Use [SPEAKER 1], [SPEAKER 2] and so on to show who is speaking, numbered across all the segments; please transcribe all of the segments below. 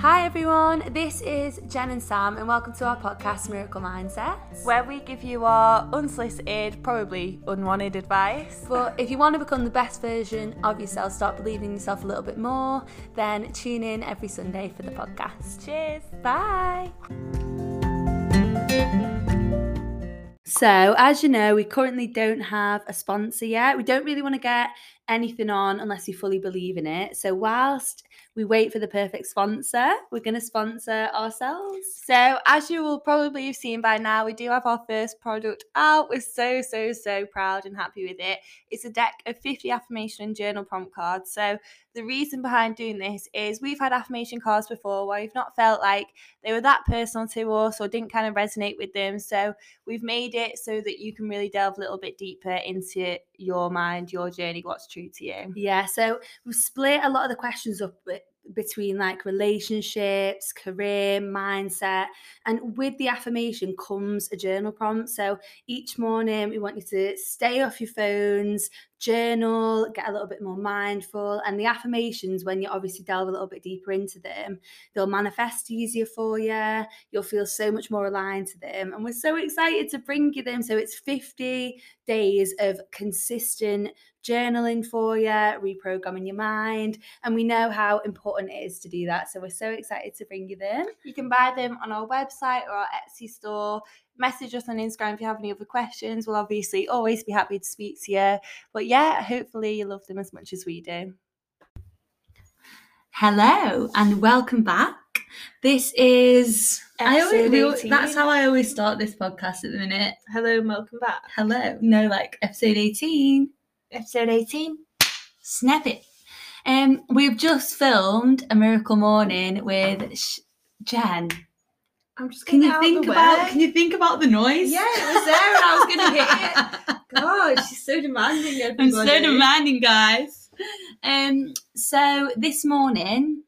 [SPEAKER 1] Hi everyone, this is Jen and Sam, and welcome to our podcast Miracle Mindset,
[SPEAKER 2] where we give you our unsolicited, probably unwanted advice.
[SPEAKER 1] But if you want to become the best version of yourself, start believing in yourself a little bit more, then tune in every Sunday for the podcast.
[SPEAKER 2] Cheers.
[SPEAKER 1] Bye. So, as you know, we currently don't have a sponsor yet. We don't really want to get anything on unless you fully believe in it. So, whilst we wait for the perfect sponsor, we're going to sponsor ourselves.
[SPEAKER 2] So, as you will probably have seen by now, we do have our first product out. We're so, so, so proud and happy with it. It's a deck of 50 affirmation and journal prompt cards. So, the reason behind doing this is we've had affirmation cards before where we've not felt like they were that personal to us or didn't kind of resonate with them. So, we've made it so that you can really delve a little bit deeper into your mind, your journey, what's true to you.
[SPEAKER 1] Yeah, so we've split a lot of the questions up between like relationships, career, mindset, and with the affirmation comes a journal prompt. So each morning we want you to stay off your phones, journal, get a little bit more mindful, and the affirmations when you obviously delve a little bit deeper into them, they'll manifest easier for you. You'll feel so much more aligned to them, and we're so excited to bring you them. So it's 50 days of consistent journaling for you, reprogramming your mind. And we know how important it is to do that. So we're so excited to bring you them.
[SPEAKER 2] You can buy them on our website or our Etsy store. Message us on Instagram if you have any other questions. We'll obviously always be happy to speak to you. But yeah, hopefully you love them as much as we do.
[SPEAKER 1] Hello and welcome back. This is I always, we that's how I always start this podcast at the minute.
[SPEAKER 2] Hello and welcome back.
[SPEAKER 1] Hello. No, like episode 18.
[SPEAKER 2] Episode 18.
[SPEAKER 1] Snap it. Um, we've just filmed a miracle morning with Sh- Jen.
[SPEAKER 2] I'm just
[SPEAKER 1] Can you think about? Can you think about the noise?
[SPEAKER 2] Yeah, it was there and I was going to hit it. God, she's so demanding.
[SPEAKER 1] I'm so demanding, guys. Um, so this morning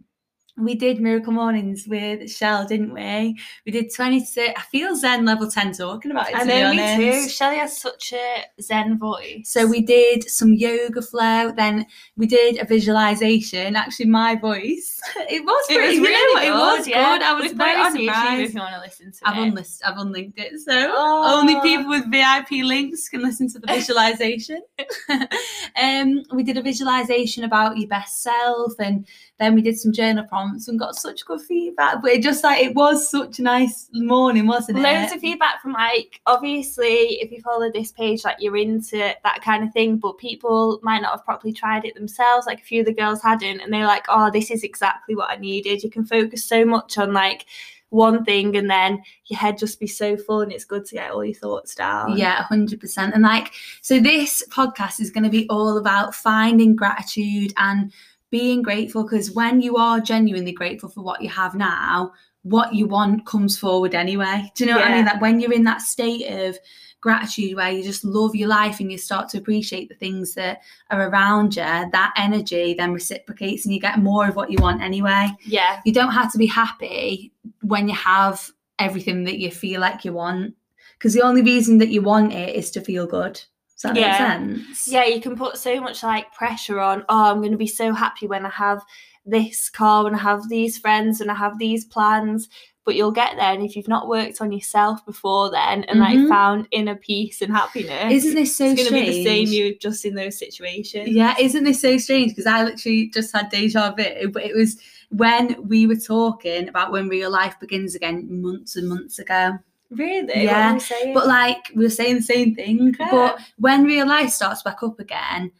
[SPEAKER 1] we did miracle mornings with Shell, didn't we? We did 26. I feel Zen level 10 talking about it.
[SPEAKER 2] I know, me too. Shelley has such a zen voice.
[SPEAKER 1] So we did some yoga flow, then we did a visualization. Actually, my voice. It was
[SPEAKER 2] it
[SPEAKER 1] pretty
[SPEAKER 2] was
[SPEAKER 1] you
[SPEAKER 2] really good.
[SPEAKER 1] It was
[SPEAKER 2] yeah.
[SPEAKER 1] good. I was very
[SPEAKER 2] it
[SPEAKER 1] surprised.
[SPEAKER 2] if you want to listen to
[SPEAKER 1] I've,
[SPEAKER 2] it.
[SPEAKER 1] unlist, I've unlinked it, so
[SPEAKER 2] Oh.
[SPEAKER 1] only people with VIP links can listen to the visualization. um, we did a visualization about your best self, and then we did some journal prompts and got such good feedback. But it just like it was such a nice morning, wasn't it?
[SPEAKER 2] Loads of feedback from like obviously if you follow this page like you're into that kind of thing but people might not have properly tried it themselves like a few of the girls hadn't and they're like oh this is exactly what I needed you can focus so much on like one thing and then your head just be so full and it's good to get all your thoughts down
[SPEAKER 1] Yeah, 100%. And like, so this podcast is going to be all about finding gratitude and being grateful because when you are genuinely grateful for what you have now, what you want comes forward anyway. Do you know what I mean?
[SPEAKER 2] That
[SPEAKER 1] Like when you're in that state of gratitude where you just love your life and you start to appreciate the things that are around you, that energy then reciprocates and you get more of what you want anyway
[SPEAKER 2] yeah
[SPEAKER 1] you don't have to be happy when you have everything that you feel like you want because the only reason that you want it is to feel good does that
[SPEAKER 2] Yeah.
[SPEAKER 1] make sense?
[SPEAKER 2] Yeah you can put so much like pressure on oh i'm going to be so happy when i have this car and i have these friends and i have these plans but you'll get there and if you've not worked on yourself before then and
[SPEAKER 1] Mhm.
[SPEAKER 2] like found inner peace and happiness
[SPEAKER 1] isn't this so
[SPEAKER 2] it's going to be the same you just in those situations.
[SPEAKER 1] Yeah isn't this so strange? Because i literally just had deja vu but it was when we were talking about when real life begins again months and months ago
[SPEAKER 2] really
[SPEAKER 1] Yeah,
[SPEAKER 2] we?
[SPEAKER 1] But like we are saying the same thing.
[SPEAKER 2] Yeah.
[SPEAKER 1] But when real life starts back up again,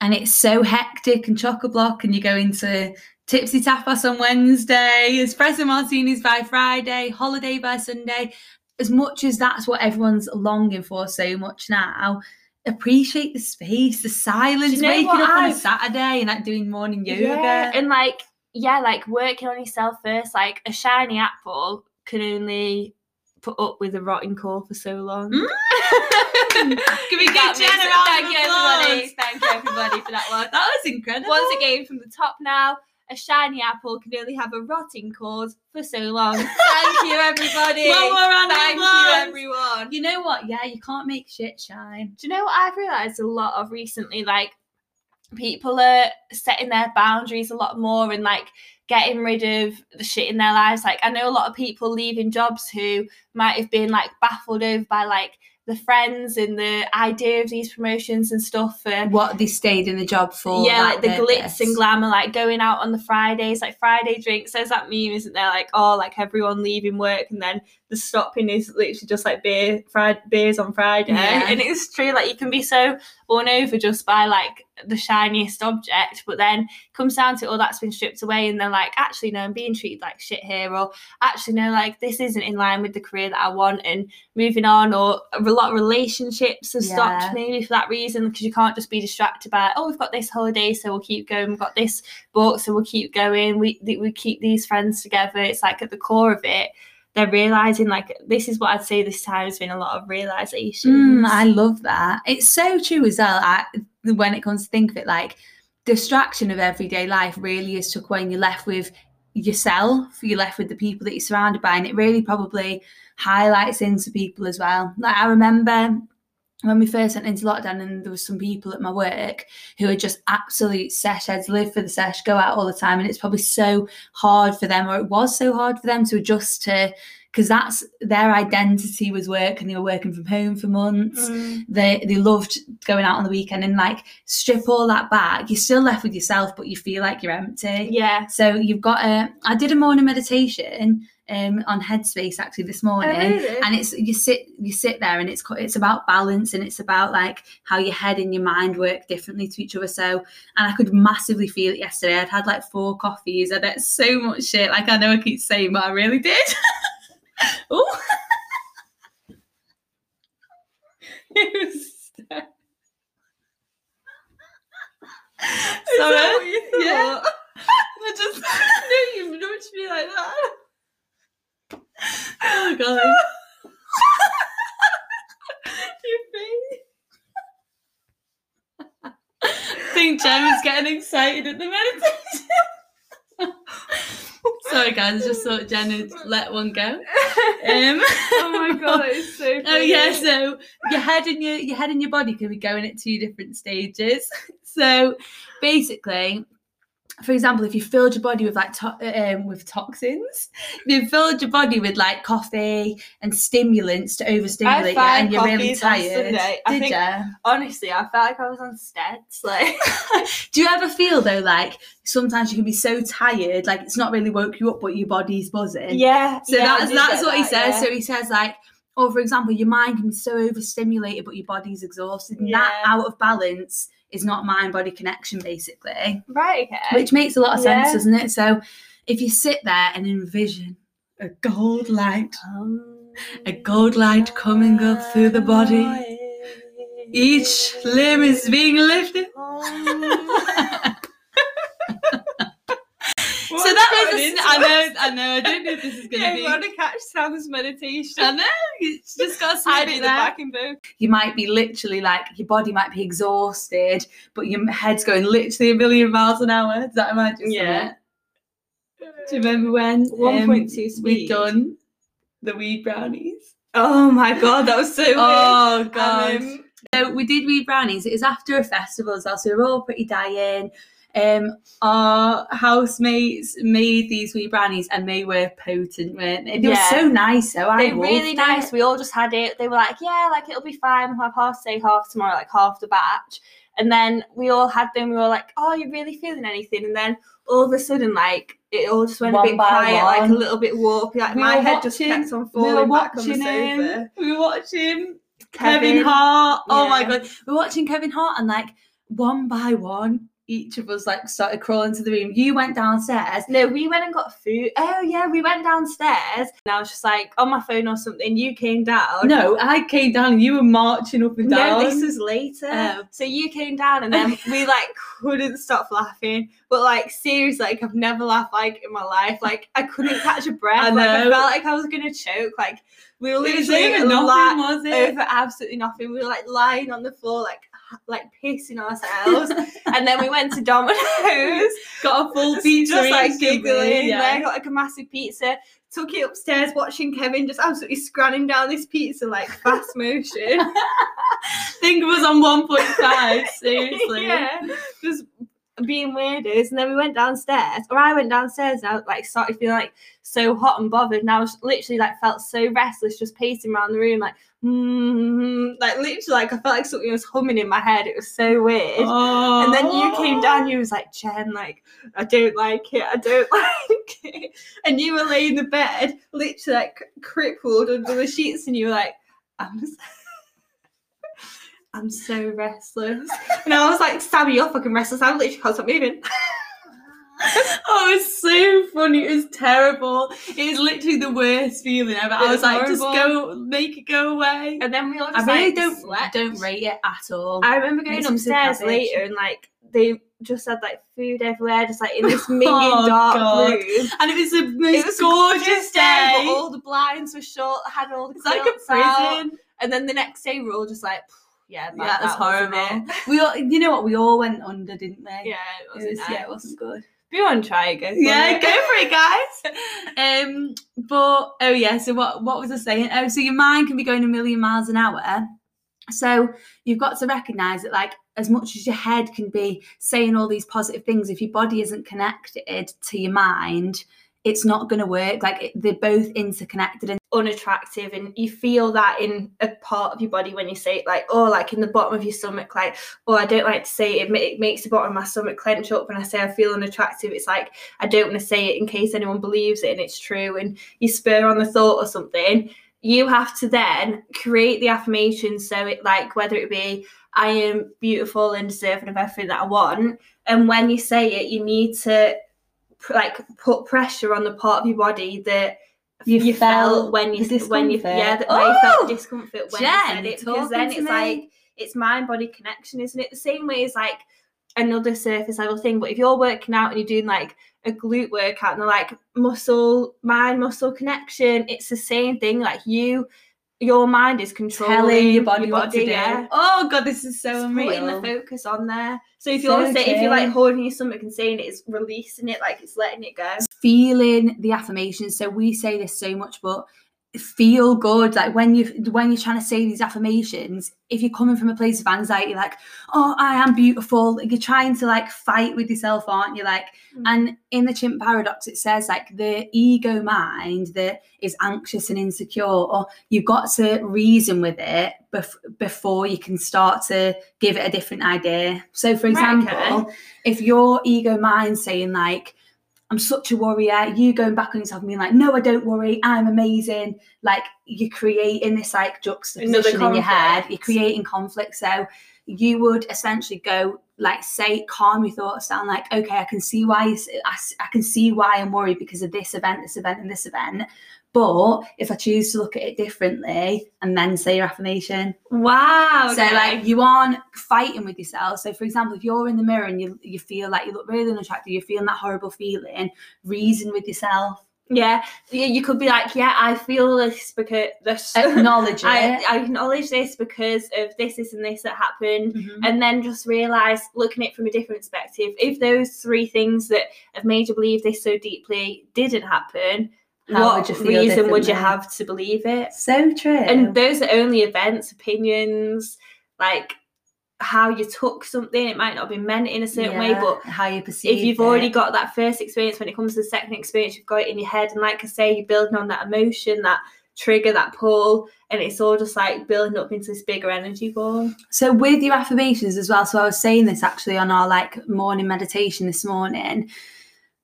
[SPEAKER 1] and it's so hectic and chock a block, and you go into tipsy tapas on Wednesday, espresso martinis by Friday, holiday by Sunday. As much as that's what everyone's longing for so much now, appreciate the space, the silence,
[SPEAKER 2] you know
[SPEAKER 1] waking up on a
[SPEAKER 2] I've-
[SPEAKER 1] Saturday and like doing morning yoga.
[SPEAKER 2] Yeah, and like yeah like working on yourself first like a shiny apple can only put up with a rotting core for so long
[SPEAKER 1] Mm. Can we
[SPEAKER 2] You
[SPEAKER 1] give
[SPEAKER 2] got me.
[SPEAKER 1] Jen a
[SPEAKER 2] Thank you, everybody. Thank you, everybody, for that one.
[SPEAKER 1] That was incredible.
[SPEAKER 2] Once again, from the top now, a shiny apple can only have a rotting cause for so long. Thank you, everybody.
[SPEAKER 1] One more round of
[SPEAKER 2] Thank you, everyone.
[SPEAKER 1] You know what? Yeah, you can't make shit shine.
[SPEAKER 2] Do you know what I've realised a lot of recently? Like, people are setting their boundaries a lot more and like getting rid of the shit in their lives. Like I know a lot of people leaving jobs who might have been like baffled over by like the friends and the idea of these promotions and stuff for
[SPEAKER 1] what they stayed in the job for.
[SPEAKER 2] yeah, like the glitz and glamour, like going out on the Fridays, like Friday drinks. There's that meme, isn't there? Like, oh, like everyone leaving work and then the stopping is literally just like beer, fried beers on Friday.
[SPEAKER 1] Yeah.
[SPEAKER 2] And it's true, like you can be so won over just by like the shiniest object, but then comes down to all that's been stripped away, and they're like, actually, no, I'm being treated like shit here, or actually, no, like this isn't in line with the career that I want, and moving on, or a lot of relationships have
[SPEAKER 1] Yeah.
[SPEAKER 2] stopped maybe for that reason because you can't just be distracted by, oh, we've got this holiday, so we'll keep going, we've got this book, so we'll keep going, we we keep these friends together. It's like at the core of it. They're realizing like this is what I'd say this time has been a lot of realizations.
[SPEAKER 1] Mm, I love that. It's so true as well. I, when it comes to think of it, like distraction of everyday life really is took away, and you're left with yourself. You're left with the people that you're surrounded by, and it really probably highlights things for people as well. Like I remember when we first went into lockdown, and there was some people at my work who are just absolute sesh heads, live for the sesh, go out all the time, and it's probably so hard for them, or it was so hard for them to adjust to because that's their identity was work and they were working from home for months.
[SPEAKER 2] Mm.
[SPEAKER 1] they they loved going out on the weekend and like strip all that back you're still left with yourself but you feel like you're empty.
[SPEAKER 2] Yeah.
[SPEAKER 1] so you've got a i did a morning meditation um on headspace actually this morning
[SPEAKER 2] really?
[SPEAKER 1] and it's you sit you sit there and it's it's about balance and it's about like how your head and your mind work differently to each other. So and i could massively feel it yesterday. I'd had like four coffees. I'd ate so much shit. Like i know i keep saying but i really did oh it was
[SPEAKER 2] Sorry.
[SPEAKER 1] that what you
[SPEAKER 2] Yeah. I just knew you nudged me like that.
[SPEAKER 1] oh god. I think Jen is getting excited at the meditation. Sorry, guys, I just thought Jen would let one go. Um,
[SPEAKER 2] oh my god, it's so.
[SPEAKER 1] Oh yeah, so your head and your your head and your body can be going at two different stages. So basically, for example, if you filled your body with like to- um, with toxins, if you filled your body with like coffee and stimulants to overstimulate you, and you're really tired,
[SPEAKER 2] Sunday. I
[SPEAKER 1] did
[SPEAKER 2] think-
[SPEAKER 1] you?
[SPEAKER 2] honestly, I felt like I was on steads. Like,
[SPEAKER 1] Do you ever feel though like sometimes you can be so tired, like it's not really woke you up, but your body's buzzing?
[SPEAKER 2] yeah.
[SPEAKER 1] So
[SPEAKER 2] yeah,
[SPEAKER 1] that's that's what he says.
[SPEAKER 2] yeah.
[SPEAKER 1] So he says like, or for example, your mind can be so overstimulated, but your body's exhausted. And that out of balance is not mind body connection, basically,
[SPEAKER 2] right, okay.
[SPEAKER 1] which makes a lot of sense,
[SPEAKER 2] Yeah.
[SPEAKER 1] doesn't it? So if you sit there and envision a gold light, a oh, gold light coming up through the body, each limb is being lifted. So that is, a, I know, I know, I don't know if this is going to
[SPEAKER 2] Yeah,
[SPEAKER 1] be.
[SPEAKER 2] you want to catch Sam's meditation.
[SPEAKER 1] I know, it's just got to
[SPEAKER 2] I
[SPEAKER 1] be
[SPEAKER 2] the
[SPEAKER 1] there.
[SPEAKER 2] back and both.
[SPEAKER 1] you might be literally like your body might be exhausted, but your head's going literally a million miles an hour. Does that imagine?
[SPEAKER 2] Yeah.
[SPEAKER 1] Do you remember when
[SPEAKER 2] 1.2
[SPEAKER 1] we'd
[SPEAKER 2] speed.
[SPEAKER 1] done the weed brownies?
[SPEAKER 2] Oh my god, that was so weird.
[SPEAKER 1] Oh god!
[SPEAKER 2] um,
[SPEAKER 1] so we did weed brownies. It was after a festival as well, so we were all pretty dying. Um, our housemates made these wee brownies and they were potent, weren't they? They
[SPEAKER 2] Yeah.
[SPEAKER 1] were so nice, so I
[SPEAKER 2] they really
[SPEAKER 1] loved
[SPEAKER 2] nice.
[SPEAKER 1] it.
[SPEAKER 2] We all just had it. They were like, yeah, like it'll be fine. We'll have half today, half tomorrow, like half the batch. And then we all had them. We were like, oh, you're really feeling anything? And then all of a sudden, like it all just went
[SPEAKER 1] One
[SPEAKER 2] a bit quiet, like a little bit warpy. Like
[SPEAKER 1] We
[SPEAKER 2] my
[SPEAKER 1] were
[SPEAKER 2] head just
[SPEAKER 1] watching-
[SPEAKER 2] kept on
[SPEAKER 1] We were
[SPEAKER 2] falling back on the
[SPEAKER 1] watching him.
[SPEAKER 2] sofa.
[SPEAKER 1] We were watching Kevin, Hart. Oh my god, we were watching Kevin Hart, and like one by one, each of us like started crawling to the room. You went downstairs.
[SPEAKER 2] No, we went and got food. Oh yeah, we went downstairs. And I was just like on my phone or something. You came down.
[SPEAKER 1] No, I came down and you were marching up and down.
[SPEAKER 2] No, this was later.
[SPEAKER 1] Oh.
[SPEAKER 2] So you came down and then we like couldn't stop laughing. But like seriously, like I've never laughed like in my life. Like I couldn't catch a breath.
[SPEAKER 1] I
[SPEAKER 2] Like I felt like I was gonna choke. Like we were
[SPEAKER 1] It was
[SPEAKER 2] literally
[SPEAKER 1] over nothing, was it?
[SPEAKER 2] over absolutely nothing. We were like lying on the floor, like like pissing ourselves. and then we went to Domino's.
[SPEAKER 1] Got a full pizza.
[SPEAKER 2] just like giggling.
[SPEAKER 1] yeah.
[SPEAKER 2] Then I got like a massive pizza. took it upstairs, watching Kevin just absolutely scranning down this pizza like fast motion.
[SPEAKER 1] think it was on 1.5, seriously.
[SPEAKER 2] yeah, being weirders. And then we went downstairs, or I went downstairs and I like started feeling like so hot and bothered. And I was literally like felt so restless, just pacing around the room, like, mm, like literally, like I felt like something was humming in my head. It was so weird.
[SPEAKER 1] Oh.
[SPEAKER 2] And then you came down, you was like, Jen, like, I don't like it, I don't like it. And you were laying in the bed, literally like crippled under the sheets, and you were like, I'm s- I'm so restless. And I was like, Sammy, you're fucking restless. I literally can't stop moving.
[SPEAKER 1] Oh, it's so funny. It was terrible. It was literally the worst feeling ever. I was like, just go, make it go away.
[SPEAKER 2] And then we all
[SPEAKER 1] I really
[SPEAKER 2] like,
[SPEAKER 1] don't
[SPEAKER 2] slept.
[SPEAKER 1] don't rate it at all.
[SPEAKER 2] I remember going upstairs later and like they just had like food everywhere, just like in this minging
[SPEAKER 1] Oh,
[SPEAKER 2] dark
[SPEAKER 1] God.
[SPEAKER 2] room.
[SPEAKER 1] and it was the most
[SPEAKER 2] was
[SPEAKER 1] gorgeous day.
[SPEAKER 2] but all the blinds were shut, had all the
[SPEAKER 1] it's like a
[SPEAKER 2] quilts out.
[SPEAKER 1] prison.
[SPEAKER 2] And then the next day we are all just like, yeah, that,
[SPEAKER 1] Yeah,
[SPEAKER 2] wasn't
[SPEAKER 1] horrible.
[SPEAKER 2] it.
[SPEAKER 1] We all, you know what? We all went under, didn't we?
[SPEAKER 2] Yeah, it
[SPEAKER 1] It
[SPEAKER 2] wasn't
[SPEAKER 1] was,
[SPEAKER 2] nice.
[SPEAKER 1] yeah, it wasn't good.
[SPEAKER 2] If you want to try it, go
[SPEAKER 1] Yeah,
[SPEAKER 2] it.
[SPEAKER 1] go for it, guys. Um, but oh yeah. So what what was I saying? Oh, so your mind can be going a million miles an hour. So you've got to recognize that, like, as much as your head can be saying all these positive things, if your body isn't connected to your mind, it's not going to work. Like they're both interconnected, and
[SPEAKER 2] unattractive and you feel that in a part of your body when you say it like oh like in the bottom of your stomach like oh I don't like to say it, it it makes the bottom of my stomach clench up when I say I feel unattractive. It's like I don't want to say it in case anyone believes it and it's true and you spur on the thought or something. You have to then create the affirmation so it like whether it be I am beautiful and deserving of everything that I want and when you say it you need to like put pressure on the part of your body that
[SPEAKER 1] You
[SPEAKER 2] you,
[SPEAKER 1] felt
[SPEAKER 2] felt when you when you yeah that where you felt
[SPEAKER 1] Oh!
[SPEAKER 2] discomfort when
[SPEAKER 1] Jen,
[SPEAKER 2] you said it because then it's
[SPEAKER 1] me.
[SPEAKER 2] like it's mind body connection isn't it the same way as like another surface level thing but if you're working out and you're doing like a glute workout and they're like muscle mind muscle connection it's the same thing like you your mind is controlling
[SPEAKER 1] telling your body, what to do.
[SPEAKER 2] yeah.
[SPEAKER 1] Oh god, this is so unreal.
[SPEAKER 2] putting the focus on there. So if
[SPEAKER 1] So
[SPEAKER 2] you're say, if you're like holding your stomach and saying it, it's releasing it, like it's letting it go.
[SPEAKER 1] feeling the affirmations so we say this so much but feel good like when you when you're trying to say these affirmations if you're coming from a place of anxiety like oh i am beautiful you're trying to like fight with yourself aren't you like
[SPEAKER 2] Mm.
[SPEAKER 1] and in the chimp paradox it says like the ego mind that is anxious and insecure or you've got to reason with it bef- before you can start to give it a different idea so for
[SPEAKER 2] Right,
[SPEAKER 1] example
[SPEAKER 2] okay.
[SPEAKER 1] if your ego mind saying like I'm such a warrior. You going back on yourself and being like, no, I don't worry. I'm amazing. Like you're creating this like juxtaposition in your head. You're creating conflict. So you would essentially go like say calm your thoughts down. Like okay, I can see why I, s- I, s- I can see why I'm worried because of this event, this event, and this event. But if I choose to look at it differently and then say your affirmation,
[SPEAKER 2] Wow.
[SPEAKER 1] so like you aren't fighting with yourself. So for example, if you're in the mirror and you you feel like you look really unattractive, you're feeling that horrible feeling, reason with yourself,
[SPEAKER 2] yeah, you could be like, yeah, I feel this because this.
[SPEAKER 1] acknowledge
[SPEAKER 2] I,
[SPEAKER 1] it.
[SPEAKER 2] I acknowledge this because of this, this, and this that happened.
[SPEAKER 1] Mhm.
[SPEAKER 2] and then just realize looking at it from a different perspective if those three things that have made you believe this so deeply didn't happen what
[SPEAKER 1] would
[SPEAKER 2] reason would you have to believe it
[SPEAKER 1] So true.
[SPEAKER 2] and those are only events opinions like how you took something it might not be meant in a certain way but
[SPEAKER 1] how you perceive
[SPEAKER 2] if you've
[SPEAKER 1] it.
[SPEAKER 2] already got that first experience when it comes to the second experience you've got it in your head and like i say you're building on that emotion that trigger that pull and it's all just like building up into this bigger energy ball
[SPEAKER 1] So with your affirmations as well. So I was saying this actually on our like morning meditation this morning.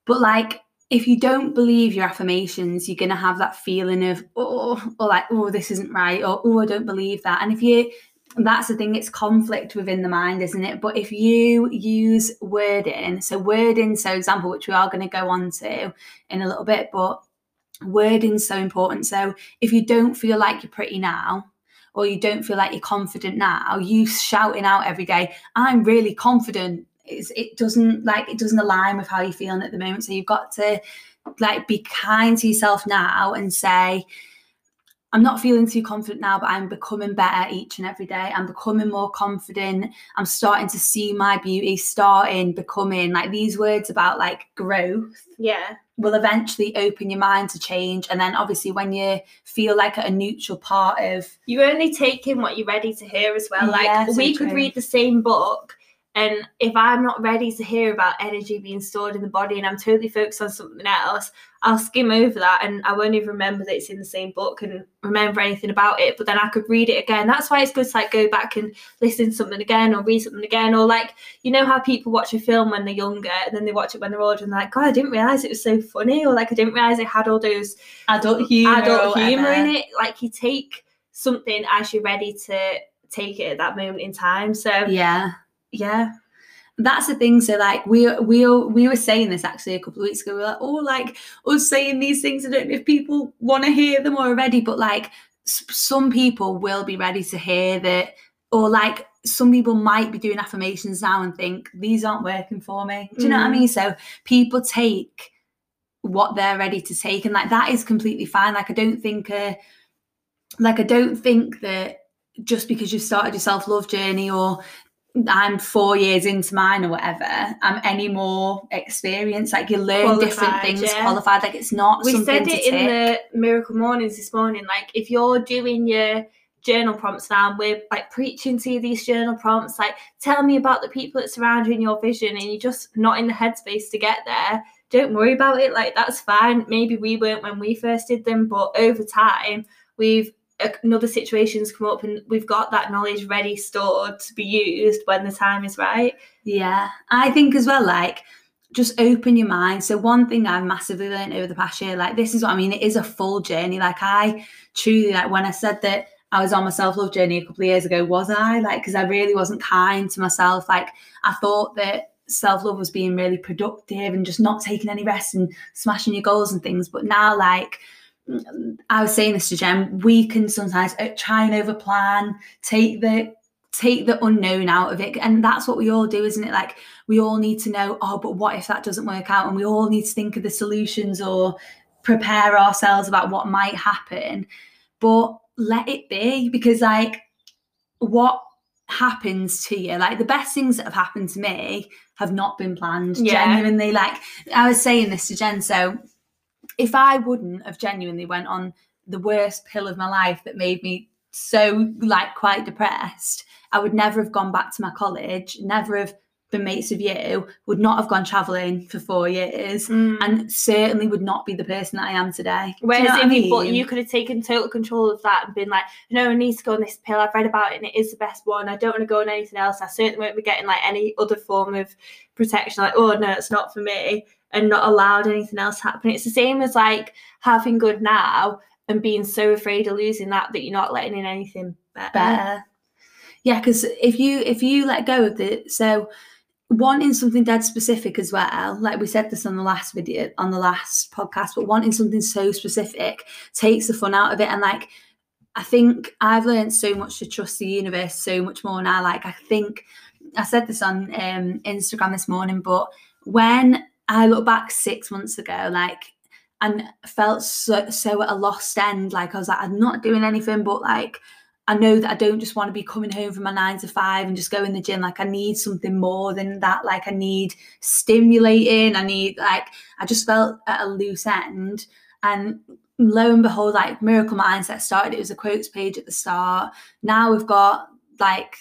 [SPEAKER 1] But like if you don't believe your affirmations, you're gonna have that feeling of oh or like, oh, this isn't right, or oh, I don't believe that. And if you that's the thing, it's conflict within the mind, isn't it? But if you use wording, so wording, so example, which we are going to go on to in a little bit, but wording's so important. So if you don't feel like you're pretty now, or you don't feel like you're confident now, you shouting out every day, I'm really confident. It doesn't like it doesn't align with how you're feeling at the moment. So you've got to like be kind to yourself now and say, I'm not feeling too confident now, but I'm becoming better each and every day. I'm becoming more confident. I'm starting to see my beauty, starting becoming like these words about like growth.
[SPEAKER 2] Yeah.
[SPEAKER 1] Will eventually open your mind to change. And then obviously when you feel like a neutral part of
[SPEAKER 2] You only take in what you're ready to hear as well. Like
[SPEAKER 1] Yeah, so
[SPEAKER 2] we could read the same book and if I'm not ready to hear about energy being stored in the body and I'm totally focused on something else, I'll skim over that and I won't even remember that it's in the same book and remember anything about it. But then I could read it again. That's why it's good to like go back and listen to something again or read something again. Or like, you know how people watch a film when they're younger and then they watch it when they're older and they're like, God, I didn't realise it was so funny. Or like I didn't realise it had all those
[SPEAKER 1] adult humor.
[SPEAKER 2] adult humor in it. Like you take something as you're ready to take it at that moment in time. So
[SPEAKER 1] Yeah.
[SPEAKER 2] Yeah.
[SPEAKER 1] that's the thing. So like we we we were saying this actually a couple of weeks ago. We are like, oh, like us saying these things. I don't know if people want to hear them already, but like s- some people will be ready to hear that, or like some people might be doing affirmations now and think these aren't working for me. Do you know what I
[SPEAKER 2] Mm.
[SPEAKER 1] mean? So people take what they're ready to take, and like that is completely fine. Like I don't think uh like I don't think that just because you've started your self love journey or I'm four years into mine or whatever, I'm any more experienced. Like you learn different things,
[SPEAKER 2] yeah.
[SPEAKER 1] qualified. Like it's not
[SPEAKER 2] We said it in
[SPEAKER 1] tick.
[SPEAKER 2] the Miracle Mornings this morning. Like if you're doing your journal prompts now and we're like preaching to you these journal prompts, like tell me about the people that surround you in your vision and you're just not in the headspace to get there. Don't worry about it. Like that's fine. Maybe we weren't when we first did them, but over time we've another situations come up and we've got that knowledge ready stored to be used when the time is right.
[SPEAKER 1] Yeah, I think as well, like just open your mind. So one thing I've massively learned over the past year, like this is what I mean, it is a full journey. Like I truly like when I said that I was on my self-love journey a couple of years ago, was I? Like, because I really wasn't kind to myself. Like I thought that self-love was being really productive and just not taking any rest and smashing your goals and things. But now like I was saying this to Jen, we can sometimes uh, try and overplan, take the take the unknown out of it. And that's what we all do, isn't it? Like we all need to know, oh, but what if that doesn't work out? And we all need to think of the solutions or prepare ourselves about what might happen. But let it be because like what happens to you, like the best things that have happened to me have not been planned.
[SPEAKER 2] Yeah.
[SPEAKER 1] Genuinely, like I was saying this to Jen. So if I wouldn't have genuinely went on the worst pill of my life that made me so like quite depressed, I would never have gone back to my college, never have been mates with you, would not have gone travelling for four years, mm. and certainly would not be the person that I am today. Do you
[SPEAKER 2] Whereas
[SPEAKER 1] know
[SPEAKER 2] if
[SPEAKER 1] I
[SPEAKER 2] you, but you could have taken total control of that and been like, no, I need to go on this pill. I've read about it and it is the best one. I don't want to go on anything else. I certainly won't be getting like any other form of protection. Like, oh no, it's not for me, and not allowed anything else to happen. It's the same as like having good now and being so afraid of losing that that you're not letting in anything better.
[SPEAKER 1] better. Yeah, because if you if you let go of it, so wanting something dead specific as well, like we said this on the last video on the last podcast, but wanting something so specific takes the fun out of it. And like I think I've learned so much to trust the universe so much more now. Like I think I said this on um, Instagram this morning, but when I look back six months ago, like and felt so so at a lost end, like I was like, I'm not doing anything, but like I know that I don't just want to be coming home from my nine to five and just go in the gym. Like I need something more than that. Like I need stimulating. I need like I just felt at a loose end. And lo and behold, like Miracle Mindset started. It was a quotes page at the start. Now we've got like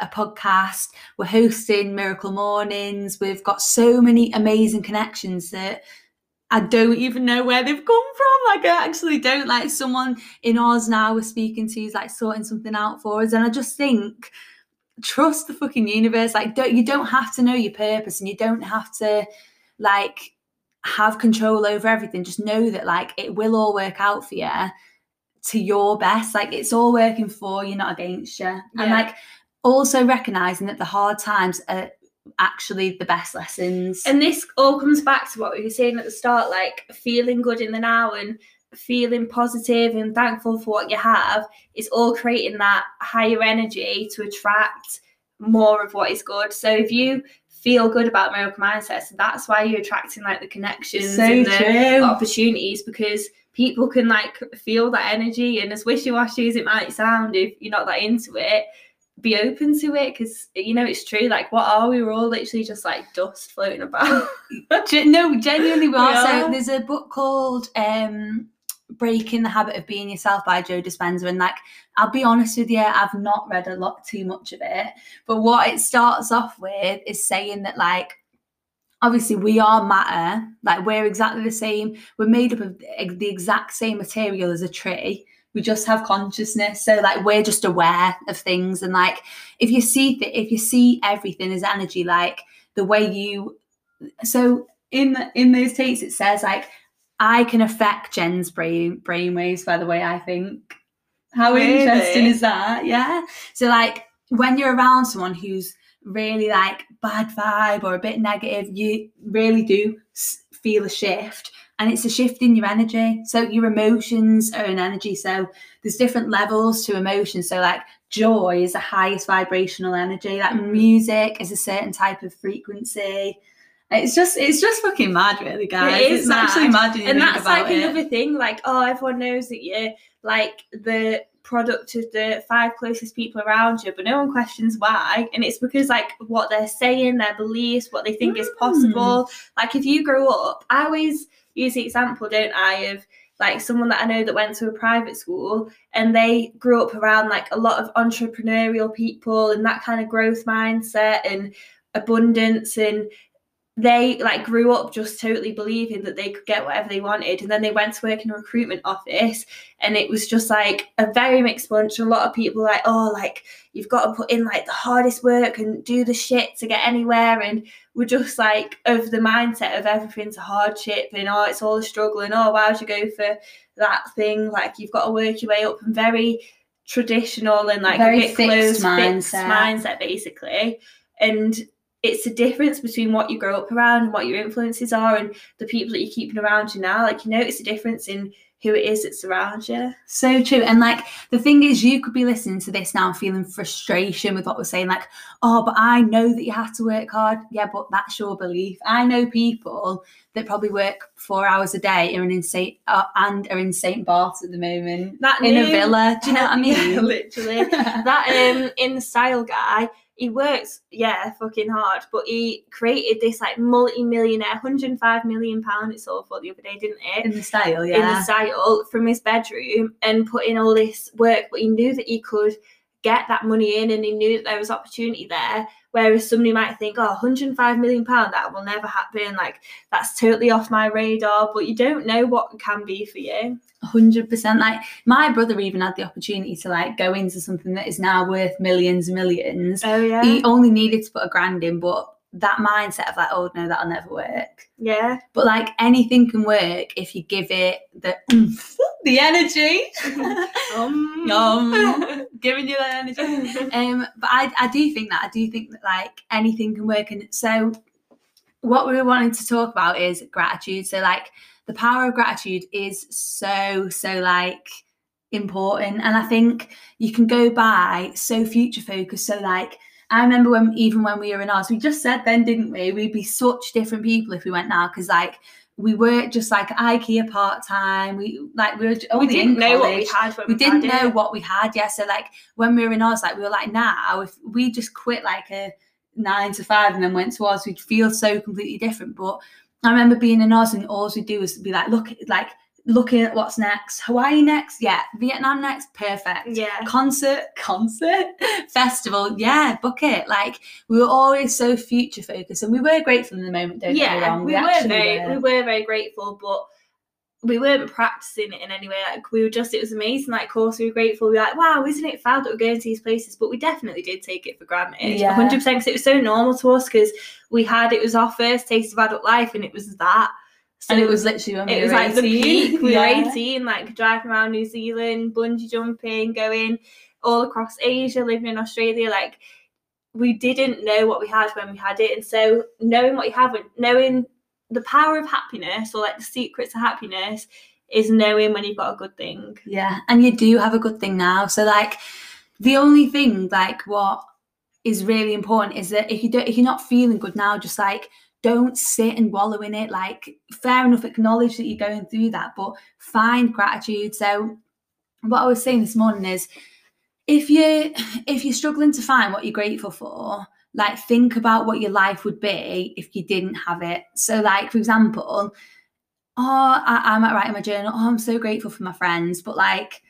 [SPEAKER 1] a podcast. We're hosting Miracle Mornings. We've got so many amazing connections that I don't even know where they've come from. Like I actually don't. Like someone in Oz now we're speaking to is like sorting something out for us. And I just think trust the fucking universe. Like don't you don't have to know your purpose and you don't have to like have control over everything. Just know that like it will all work out for you to your best. Like it's all working for you, not against you. And like also recognizing that the hard times are actually the best lessons.
[SPEAKER 2] And this all comes back to what we were saying at the start, like feeling good in the now and feeling positive and thankful for what you have is all creating that higher energy to attract more of what is good. So if you feel good about miracle mindset. So that's why you're attracting like the connections
[SPEAKER 1] So
[SPEAKER 2] and the opportunities because people can like feel that energy and as wishy-washy as it might sound if you're not that into it be open to it because you know it's true like what are we we're all literally just like dust floating about
[SPEAKER 1] no, genuinely we are.
[SPEAKER 2] We
[SPEAKER 1] So there's a book called um Breaking the Habit of Being Yourself by Joe Dispenza. And like I'll be honest with you, I've not read a lot too much of it. But what it starts off with is saying that like obviously we are matter, like we're exactly the same, we're made up of the exact same material as a tree. We just have consciousness. So like we're just aware of things. And like if you see th- if you see everything as energy, like the way you so in in those tapes it says like I can affect Jen's brain brainwaves by the way I think. How
[SPEAKER 2] Really?
[SPEAKER 1] interesting is that? Yeah. So like when you're around someone who's really like bad vibe or a bit negative, you really do feel a shift. And it's a shift in your energy. So your emotions are an energy. So there's different levels to emotion. So like joy is the highest vibrational energy. Like
[SPEAKER 2] Mm.
[SPEAKER 1] music is a certain type of frequency. It's just it's just fucking mad, really, guys.
[SPEAKER 2] is
[SPEAKER 1] it's actually mad when you
[SPEAKER 2] and that's like
[SPEAKER 1] it.
[SPEAKER 2] another thing like oh everyone knows that you're like the product of the five closest people around you but no one questions why and it's because like what they're saying their beliefs what they think is
[SPEAKER 1] Mm.
[SPEAKER 2] possible like if you grow up i always use the example don't i of like someone that i know that went to a private school and they grew up around like a lot of entrepreneurial people and that kind of growth mindset and abundance and they like grew up just totally believing that they could get whatever they wanted and then they went to work in a recruitment office and it was just like a very mixed bunch. A lot of people were like oh like you've got to put in like the hardest work and do the shit to get anywhere and we're just like of the mindset of everything's a hardship and oh it's all a struggle and oh why would you go for that thing? Like you've got to work your way up and very traditional and like
[SPEAKER 1] Very
[SPEAKER 2] a bit
[SPEAKER 1] fixed
[SPEAKER 2] closed fixed
[SPEAKER 1] mindset.
[SPEAKER 2] mindset basically. And it's the difference between what you grow up around and what your influences are and the people that you're keeping around you now. Like you notice the difference in who it is that surrounds you.
[SPEAKER 1] So true. And like the thing is, you could be listening to this now and feeling frustration with what we're saying, like, oh, but I know that you have to work hard. Yeah, but that's your belief. I know people that probably work four hours a day are in St. uh, and are in St. Bart's at the moment.
[SPEAKER 2] That
[SPEAKER 1] in a villa. Do you know what I
[SPEAKER 2] Yeah,
[SPEAKER 1] mean?
[SPEAKER 2] literally. that um in the style guy, he works, yeah, fucking hard, but he created this like multi-millionaire, 105 million pound it sold for the other day, didn't it?
[SPEAKER 1] in the style, yeah.
[SPEAKER 2] in the style from his bedroom and put in all this work, but he knew that he could get that money in and he knew that there was opportunity there. Whereas somebody might think, oh, 105 million pound, that will never happen. Like that's totally off my radar. But you don't know what can be for you.
[SPEAKER 1] hundred percent. Like my brother even had the opportunity to like go into something that is now worth millions and millions.
[SPEAKER 2] Oh yeah,
[SPEAKER 1] He only needed to put a grand in, but that mindset of like, oh no, that'll never work.
[SPEAKER 2] yeah.
[SPEAKER 1] But like anything can work if you give it the oomph, the energy.
[SPEAKER 2] Um.
[SPEAKER 1] Yum. Giving you that energy. Um, but I, I do think that I do think that like anything can work, and so what we were wanting to talk about is gratitude. So like the power of gratitude is so so like important, and I think you can go by so future focused. So like I remember when even when we were in ours, we just said then, didn't we? We'd be such different people if we went now because like. We worked just like IKEA part time. We like we were only
[SPEAKER 2] we didn't know what we had
[SPEAKER 1] we
[SPEAKER 2] we
[SPEAKER 1] didn't know
[SPEAKER 2] it.
[SPEAKER 1] what we had yeah so like when we were in ours like we were like now if we just quit like a nine to five and then went to ours we'd feel so completely different but i remember being in ours and all we'd do was be like look like looking at what's next hawaii next yeah vietnam next perfect
[SPEAKER 2] Yeah.
[SPEAKER 1] concert concert festival yeah book it like we were always so future focused and we were grateful in the moment don't get me
[SPEAKER 2] yeah,
[SPEAKER 1] wrong
[SPEAKER 2] we, were very,
[SPEAKER 1] were.
[SPEAKER 2] we were very grateful, but we weren't practicing it in any way. Like we were just, it was amazing. Like, of course, we were grateful. We were like, wow, isn't it fab that we're going to these places? But we definitely did take it for granted,
[SPEAKER 1] Yeah.
[SPEAKER 2] hundred percent, because it was so normal to us. Because we had it was our first taste of adult life, and it was that. So
[SPEAKER 1] and it was literally when we
[SPEAKER 2] it was
[SPEAKER 1] were
[SPEAKER 2] like the
[SPEAKER 1] 18.
[SPEAKER 2] peak. We
[SPEAKER 1] Yeah.
[SPEAKER 2] were 18, like driving around New Zealand, bungee jumping, going all across Asia, living in Australia. Like we didn't know what we had when we had it. And so knowing what you have, and knowing the power of happiness or like the secrets of happiness is knowing when you've got a good thing.
[SPEAKER 1] Yeah, and you do have a good thing now. So like the only thing like what is really important is that if you don't if you're not feeling good now just like don't sit and wallow in it. Like fair enough acknowledge that you're going through that but find gratitude. So what i was saying this morning is if you if you're struggling to find what you're grateful for like think about what your life would be if you didn't have it. So like for example oh I, I might write in my journal. Oh i'm so grateful for my friends. But like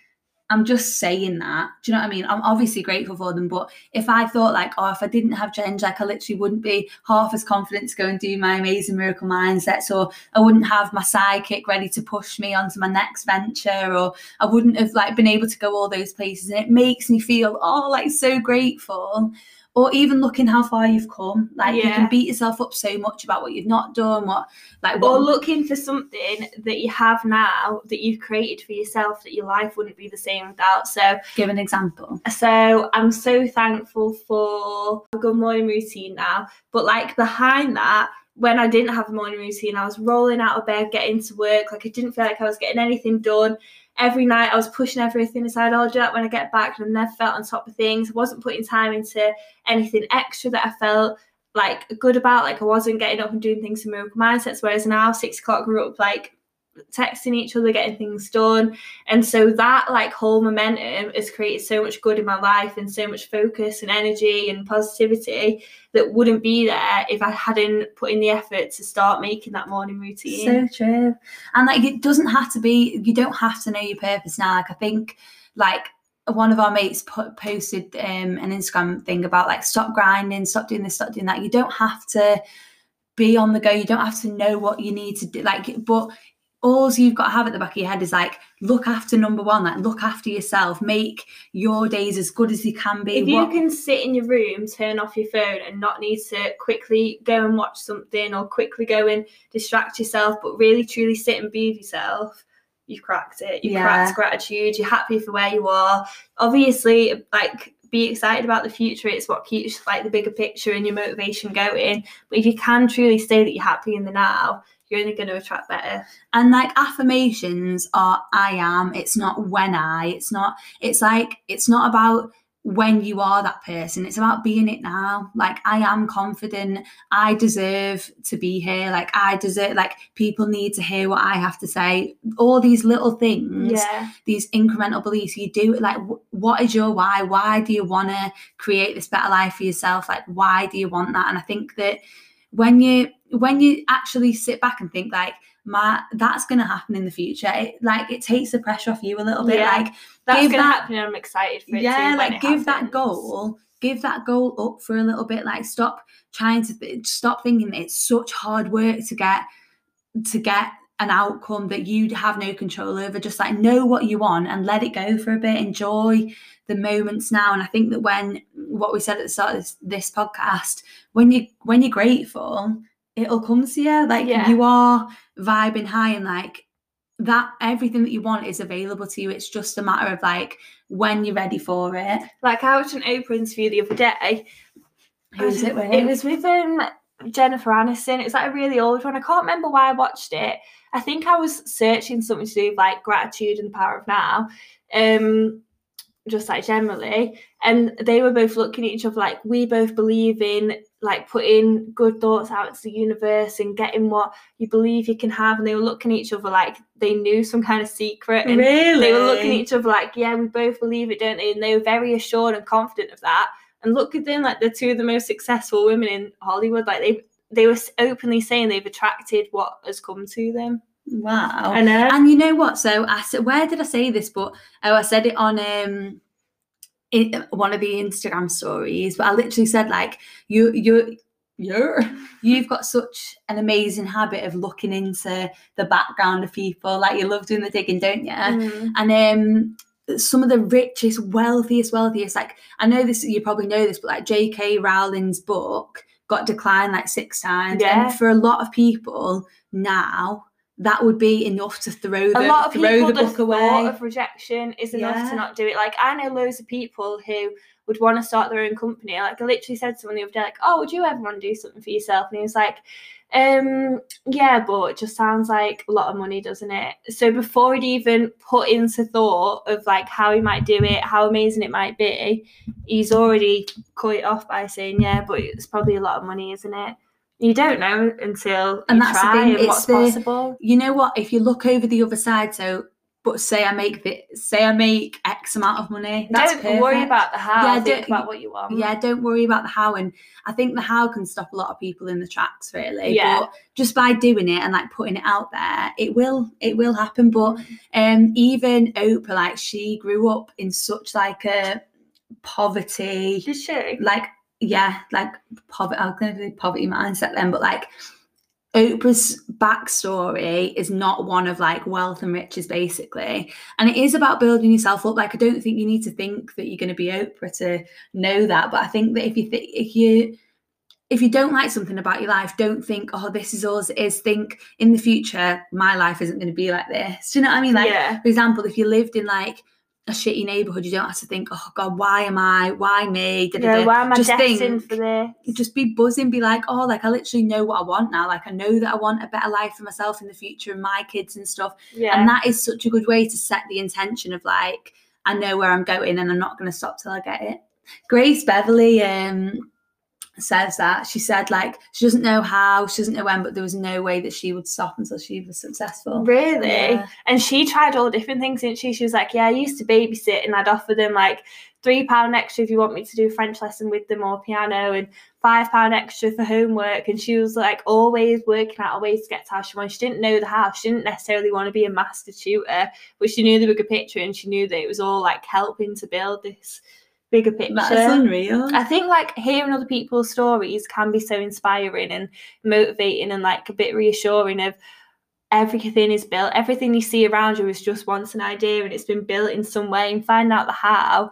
[SPEAKER 1] I'm just saying that. Do you know what I mean? I'm obviously grateful for them, but if I thought like, oh, if I didn't have change, like I literally wouldn't be half as confident to go and do my amazing miracle mindsets, or I wouldn't have my sidekick ready to push me onto my next venture, or I wouldn't have like been able to go all those places. And it makes me feel oh like so grateful or even looking how far you've come. Like yeah. you can beat yourself up so much about what you've not done, what like
[SPEAKER 2] what, or looking for something that you have now that you've created for yourself that your life wouldn't be the same without. So
[SPEAKER 1] give an example.
[SPEAKER 2] So I'm so thankful for a good morning routine now, but like behind that when I didn't have a morning routine, I was rolling out of bed, getting to work. Like I didn't feel like I was getting anything done every night I was pushing everything aside. I'll do that when I get back, and I never felt on top of things. I wasn't putting time into anything extra that I felt like good about. Like I wasn't getting up and doing things in miracle mindsets. Whereas now, six o'clock, grew up like texting each other, getting things done. And so that like whole momentum has created so much good in my life and so much focus and energy and positivity that wouldn't be there if I hadn't put in the effort to start making that morning routine.
[SPEAKER 1] So true. And like it doesn't have to be, you don't have to know your purpose now. Like I think like one of our mates put, posted um, an Instagram thing about like stop grinding, stop doing this, stop doing that. You don't have to be on the go. You don't have to know what you need to do. Like, but all you've got to have at the back of your head is like look after number one like look after yourself make your days as good as you can be.
[SPEAKER 2] If you what... can sit in your room turn off your phone and not need to quickly go and watch something or quickly go and distract yourself but really truly sit and be with yourself you've cracked it. You've yeah. cracked gratitude. You're happy for where you are. Obviously like be excited about the future. It's what keeps like the bigger picture and your motivation going. But if you can truly stay that you're happy in the now you're only going to attract better.
[SPEAKER 1] And like affirmations are I am, it's not when I, it's not, it's like, it's not about when you are that person, it's about being it now. Like, I am confident, I deserve to be here, like, I deserve, like, people need to hear what I have to say. All these little things, yeah. these incremental beliefs you do, like, w- what is your why? Why do you want to create this better life for yourself? Like, why do you want that? And I think that when you when you actually sit back and think like my that's going to happen in the future it, like it takes the pressure off you a little bit yeah, like
[SPEAKER 2] that's going to happen i'm excited for it
[SPEAKER 1] yeah
[SPEAKER 2] too,
[SPEAKER 1] like give happens. that goal give that goal up for a little bit like stop trying to th- stop thinking it's such hard work to get to get an outcome that you have no control over just like know what you want and let it go for a bit enjoy the moments now and i think that when what we said at the start of this, this podcast when you when you're grateful it'll come to you. Like yeah. you are vibing high and like that everything that you want is available to you. It's just a matter of like when you're ready for it.
[SPEAKER 2] Like i watched an oprah interview the other day.
[SPEAKER 1] Who was it with?
[SPEAKER 2] it was with um jennifer aniston. It's like a really old one. I can't remember why i watched it. I think i was searching something to do with like gratitude and the power of now um just like generally. And they were both looking at each other like we both believe in like putting good thoughts out to the universe and getting what you believe you can have and they were looking at each other like they knew some kind of secret and
[SPEAKER 1] really?
[SPEAKER 2] they were looking at each other like yeah we both believe it don't they and they were very assured and confident of that and look at them like they're two of the most successful women in hollywood like they they were openly saying they've attracted what has come to them
[SPEAKER 1] Wow.
[SPEAKER 2] I know.
[SPEAKER 1] And you know what? So I said, where did I say this? But oh, I said it on um in one of the Instagram stories. But I literally said like you you you you've got such an amazing habit of looking into the background of people. Like you love doing the digging, don't you? Mm. And um some of the richest, wealthiest, wealthiest, like I know this, you probably know this, but like J.K. Rowling's book got declined like six times. Yeah. And for a lot of people now, that would be enough to throw the,
[SPEAKER 2] a lot of
[SPEAKER 1] throw
[SPEAKER 2] people,
[SPEAKER 1] the book away.
[SPEAKER 2] of rejection is enough yeah. to not do it. Like I know loads of people who would want to start their own company. Like I literally said to someone the other day, like, "Oh, would you ever want to do something for yourself?" And he was like, Um, yeah, but it just sounds like a lot of money, doesn't it? So before he'd even put into thought of like how he might do it, how amazing it might be, he's already cut it off by saying, "Yeah, but it's probably a lot of money, isn't it?" You don't know until
[SPEAKER 1] And
[SPEAKER 2] you
[SPEAKER 1] that's the
[SPEAKER 2] try
[SPEAKER 1] thing,
[SPEAKER 2] and
[SPEAKER 1] it's
[SPEAKER 2] what's
[SPEAKER 1] the-
[SPEAKER 2] possible.
[SPEAKER 1] You know what? If you look over the other side, so but say I make the say I make X amount of money. That's
[SPEAKER 2] don't worry about the how.
[SPEAKER 1] Yeah,
[SPEAKER 2] think
[SPEAKER 1] don't-
[SPEAKER 2] about what you want.
[SPEAKER 1] Yeah, don't worry about the how. And I think the how can stop a lot of people in the tracks, really.
[SPEAKER 2] Yeah.
[SPEAKER 1] But just by doing it and like putting it out there, it will it will happen. But um even Oprah, like she grew up in such like a poverty,
[SPEAKER 2] Did she?
[SPEAKER 1] like yeah, like poverty. I was going to say poverty mindset then, but like Oprah's backstory is not one of like wealth and riches, basically, and it is about building yourself up. Like I don't think you need to think that you're going to be Oprah to know that, but I think that if you think if you if you don't like something about your life, don't think, oh, this is all it is. Think in the future, my life isn't going to be like this. Do you know what I mean? Like,
[SPEAKER 2] yeah.
[SPEAKER 1] for example, if you lived in like a shitty neighborhood, you don't have to think, oh God, why am I? Why me? Da, da,
[SPEAKER 2] Yeah,
[SPEAKER 1] da.
[SPEAKER 2] why am I
[SPEAKER 1] Just
[SPEAKER 2] destined
[SPEAKER 1] think-
[SPEAKER 2] for this?
[SPEAKER 1] just be buzzing, be like, oh, like I literally know what I want now. Like I know that I want a better life for myself in the future and my kids and stuff.
[SPEAKER 2] Yeah.
[SPEAKER 1] And that is such a good way to set the intention of like, I know where I'm going and I'm not going to stop till I get it. Grace Beverley um says that she said like she doesn't know how, she doesn't know when, but there was no way that she would stop until she was successful.
[SPEAKER 2] Really?
[SPEAKER 1] Yeah.
[SPEAKER 2] And she tried all different things, didn't she? She was like, Yeah, I used to babysit and I'd offer them like three pound extra if you want me to do a French lesson with them or piano and five pound extra for homework. And she was like always working out a way to get to how she wanted. She didn't know the how. She didn't necessarily want to be a master tutor, but she knew they the bigger picture and she knew that it was all like helping to build this bigger picture.
[SPEAKER 1] That's unreal.
[SPEAKER 2] I think like hearing other people's stories can be so inspiring and motivating and like a bit reassuring of everything is built, everything you see around you is just once an idea and it's been built in some way and finding out the how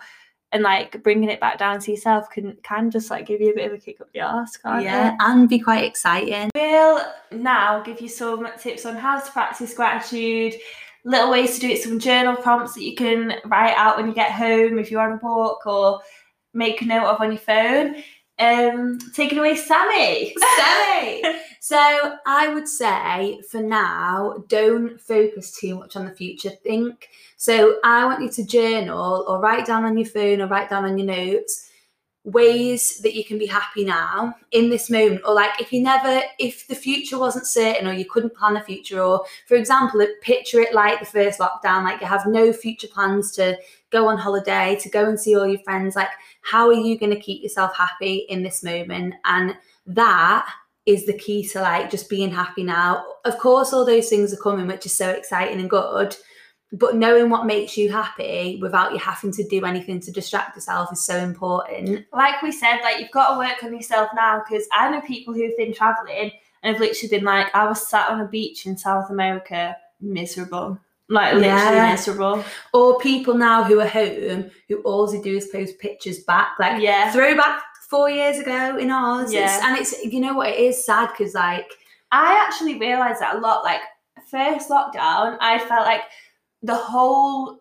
[SPEAKER 2] and like bringing it back down to yourself can can just like give you a bit of a kick up the arse, can't
[SPEAKER 1] yeah,
[SPEAKER 2] it?
[SPEAKER 1] and be quite exciting.
[SPEAKER 2] We'll now give you some tips on how to practice gratitude, little ways to do it, some journal prompts that you can write out when you get home if you're on a walk or make a note of on your phone. Um, take it away, Sammy.
[SPEAKER 1] Sammy! So I would say for now, don't focus too much on the future. Think. So I want you to journal or write down on your phone or write down on your notes ways that you can be happy now in this moment or like if you never if the future wasn't certain or you couldn't plan a future or for example picture it like the first lockdown like you have no future plans to go on holiday to go and see all your friends like how are you going to keep yourself happy in this moment and that is the key to like just being happy now. Of course, all those things are coming, which is so exciting and good. But knowing what makes you happy without you having to do anything to distract yourself is so important.
[SPEAKER 2] like we said, like you've got to work on yourself now because I know people who've been traveling and have literally been like, I was sat on a beach in South America, miserable. Like literally
[SPEAKER 1] Yeah.
[SPEAKER 2] miserable.
[SPEAKER 1] Or people now who are home who all they do is post pictures back, like
[SPEAKER 2] Yeah.
[SPEAKER 1] throwback four years ago in ours. It's-
[SPEAKER 2] Yeah.
[SPEAKER 1] and it's you know what it is sad because like
[SPEAKER 2] I actually realised that a lot. Like first lockdown, I felt like the whole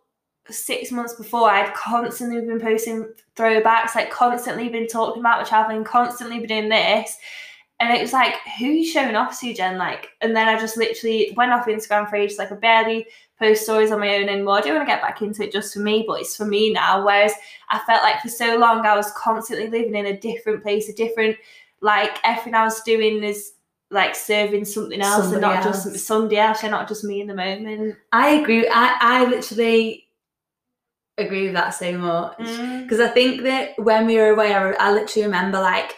[SPEAKER 2] six months before I'd constantly been posting throwbacks, like constantly been talking about my traveling, constantly been doing this. And it was like, who you showing off to, Jen? Like, and then I just literally went off Instagram for ages. Like, I barely post stories on my own anymore. I do want to get back into it just for me, but it's for me now. Whereas I felt like for so long I was constantly living in a different place, a different, like, everything I was doing is like serving something else and not
[SPEAKER 1] else.
[SPEAKER 2] just somebody else, and not just me in the moment.
[SPEAKER 1] I agree. I, I literally agree with that so much.
[SPEAKER 2] Mm.
[SPEAKER 1] Because I think that when we were away, I, I literally remember like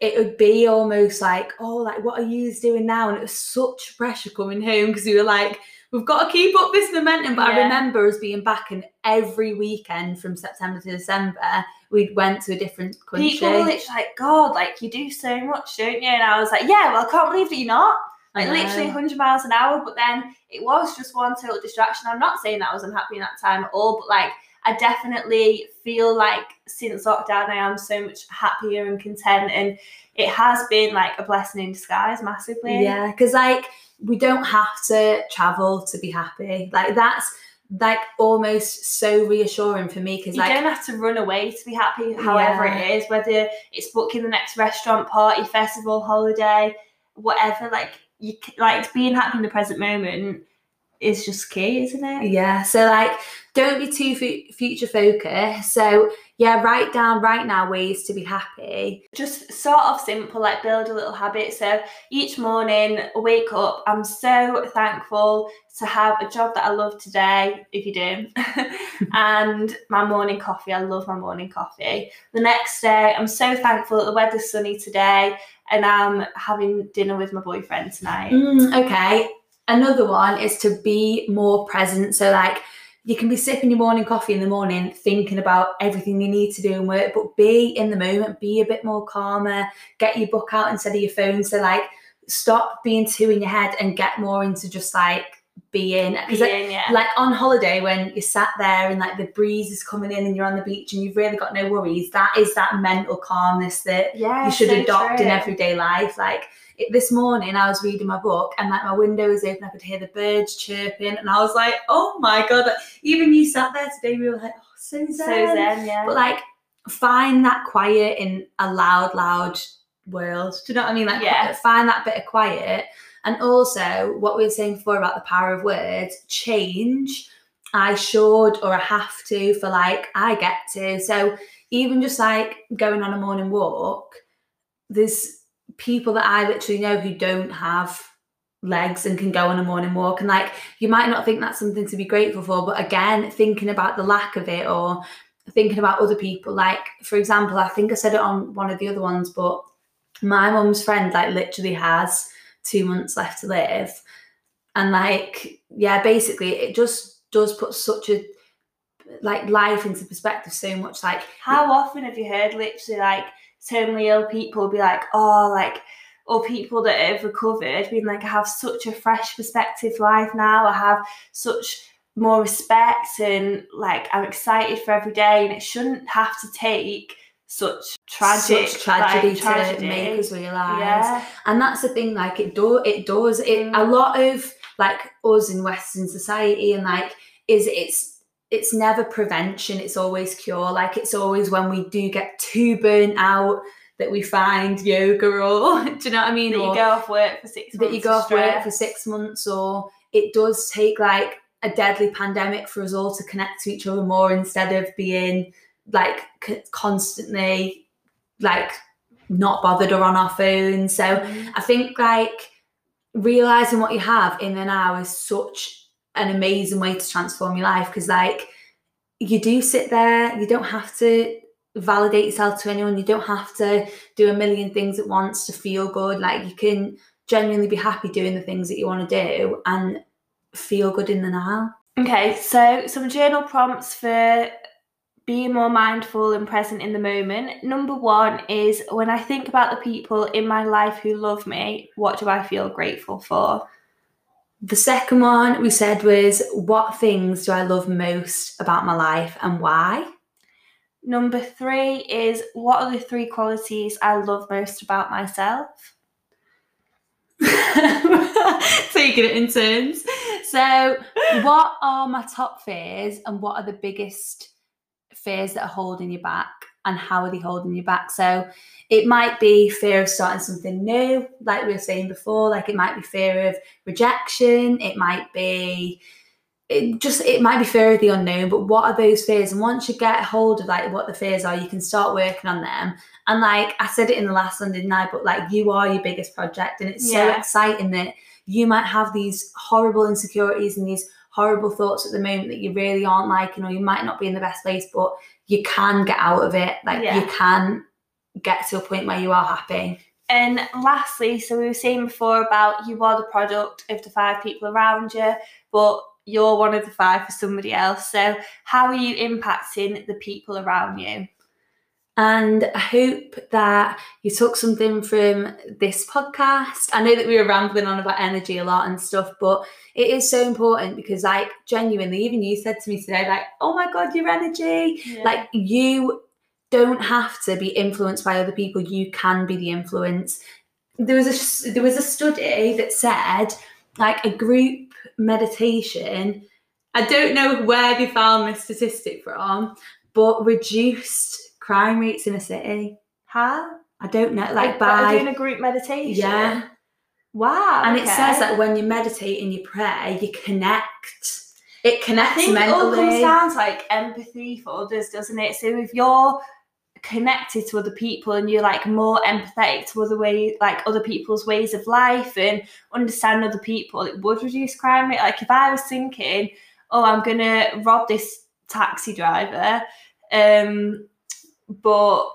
[SPEAKER 1] it would be almost like, oh, like what are you doing now? And it was such pressure coming home because we were like, we've got to keep up this momentum. But I remember us being back, and every weekend from September to December, we went to a different country.
[SPEAKER 2] People were literally like, God, like you do so much, don't you? And I was like, Yeah, well, I can't believe that you're not. Like literally 100 miles an hour, but then it was just one total distraction. I'm not saying that I was unhappy in that time at all, but like I definitely feel like since lockdown, I am so much happier and content, and it has been like a blessing in disguise massively.
[SPEAKER 1] Yeah, because like we don't have to travel to be happy. Like that's like almost so reassuring for me because
[SPEAKER 2] You
[SPEAKER 1] like
[SPEAKER 2] don't have to run away to be happy, however
[SPEAKER 1] Yeah.
[SPEAKER 2] it is, whether it's booking the next restaurant, party, festival, holiday. whatever. Like you like being happy in the present moment is just key, isn't it?
[SPEAKER 1] Yeah. So like, don't be too fu- future focused. So yeah, write down right now ways to be happy.
[SPEAKER 2] Just sort of simple, like build a little habit. So each morning, I wake up, I'm so thankful to have a job that I love today, if you do, and my morning coffee. I love my morning coffee. The next day, I'm so thankful that the weather's sunny today and I'm having dinner with my boyfriend tonight.
[SPEAKER 1] Mm, okay. Another one is to be more present. So like you can be sipping your morning coffee in the morning, thinking about everything you need to do in work, but be in the moment, be a bit more calmer, get your book out instead of your phone. So like stop being too in your head and get more into just like being because like,
[SPEAKER 2] yeah.
[SPEAKER 1] like on holiday when you sat there and like the breeze is coming in and you're on the beach and you've really got no worries that is that mental calmness that
[SPEAKER 2] yeah,
[SPEAKER 1] you should
[SPEAKER 2] so
[SPEAKER 1] adopt in everyday life. Like it, this morning, I was reading my book and like my window was open, I could hear the birds chirping, and I was like, "Oh my god!" Like, even you sat there today, we were like, "Oh, so zen."
[SPEAKER 2] So zen, yeah.
[SPEAKER 1] But like, find that quiet in a loud, loud world. Do you know what I mean? Like,
[SPEAKER 2] Yeah.
[SPEAKER 1] find that bit of quiet, and also what we were saying before about the power of words. Change. I should or I have to for like I get to. So even just like going on a morning walk, there's people that I literally know who don't have legs and can go on a morning walk. And like you might not think that's something to be grateful for, but again, thinking about the lack of it or thinking about other people, like for example, I think I said it on one of the other ones, but my mum's friend like literally has two months left to live. And like, yeah, basically it just does put such a like life into perspective so much like
[SPEAKER 2] How often have you heard literally like terminally ill people be like, oh, like, or people that have recovered being like, I have such a fresh perspective life now. I have such more respect and like I'm excited for every day. And it shouldn't have to take such tragic
[SPEAKER 1] such tragedy
[SPEAKER 2] like, tragedy.
[SPEAKER 1] to make us realise.
[SPEAKER 2] Yeah.
[SPEAKER 1] and that's the thing like it do it does it a
[SPEAKER 2] Mm.
[SPEAKER 1] lot of like us in western society and like is it's it's never prevention it's always cure like it's always when we do get too burnt out that we find yoga or do you know what i mean
[SPEAKER 2] That you
[SPEAKER 1] Or
[SPEAKER 2] go off work for six months.
[SPEAKER 1] that you go
[SPEAKER 2] of
[SPEAKER 1] off work for six months or it does take like a deadly pandemic for us all to connect to each other more instead of being like c- constantly like not bothered or on our phones so
[SPEAKER 2] Mm.
[SPEAKER 1] I think like realizing what you have in an hour is such an amazing way to transform your life because like you do sit there, you don't have to validate yourself to anyone, you don't have to do a million things at once to feel good. Like you can genuinely be happy doing the things that you want to do and feel good in the now.
[SPEAKER 2] Okay, so some journal prompts for being more mindful and present in the moment. Number one is when I think about the people in my life who love me, what do I feel grateful for?
[SPEAKER 1] The second one we said was what things do I love most about my life and why?
[SPEAKER 2] Number three is what are the three qualities I love most about myself?
[SPEAKER 1] Taking it in turns. So, what are my top fears and what are the biggest fears that are holding you back and how are they holding you back? So, it might be fear of starting something new, like we were saying before, like it might be fear of rejection, it might be it just it might be fear of the unknown but what are those fears? And once you get hold of like what the fears are you can start working on them. And like i said it in the last one didn't i? But like you are your biggest project and it's so exciting that you might have these horrible insecurities and these horrible thoughts at the moment that you really aren't liking or you might not be in the best place but you can get out of it like
[SPEAKER 2] Yeah.
[SPEAKER 1] you can get to a point where you are happy
[SPEAKER 2] And lastly, so we were saying before about you are the product of the five people around you, but you're one of the five for somebody else. So, how are you impacting the people around you?
[SPEAKER 1] And I hope that you took something from this podcast. I know that we were rambling on about energy a lot and stuff, but it is so important because, like, genuinely, even you said to me today, like, oh my God, your energy. Like, you don't have to be influenced by other people. You can be the influence. There was a there was a study that said like a group meditation. I don't know where they found this statistic from, but reduced crime rates in a city.
[SPEAKER 2] how?
[SPEAKER 1] I don't know, like
[SPEAKER 2] Like by doing a group meditation.
[SPEAKER 1] yeah,
[SPEAKER 2] Wow.
[SPEAKER 1] And it says that when you meditate and you pray, you connect. It
[SPEAKER 2] I
[SPEAKER 1] connects
[SPEAKER 2] think it all comes
[SPEAKER 1] mentally.
[SPEAKER 2] down to like empathy for others, doesn't it? So if you're connected to other people and you're like more empathetic to other way like other people's ways of life and understand other people, it would reduce crime rate. Like if I was thinking, oh, I'm gonna rob this taxi driver, um, but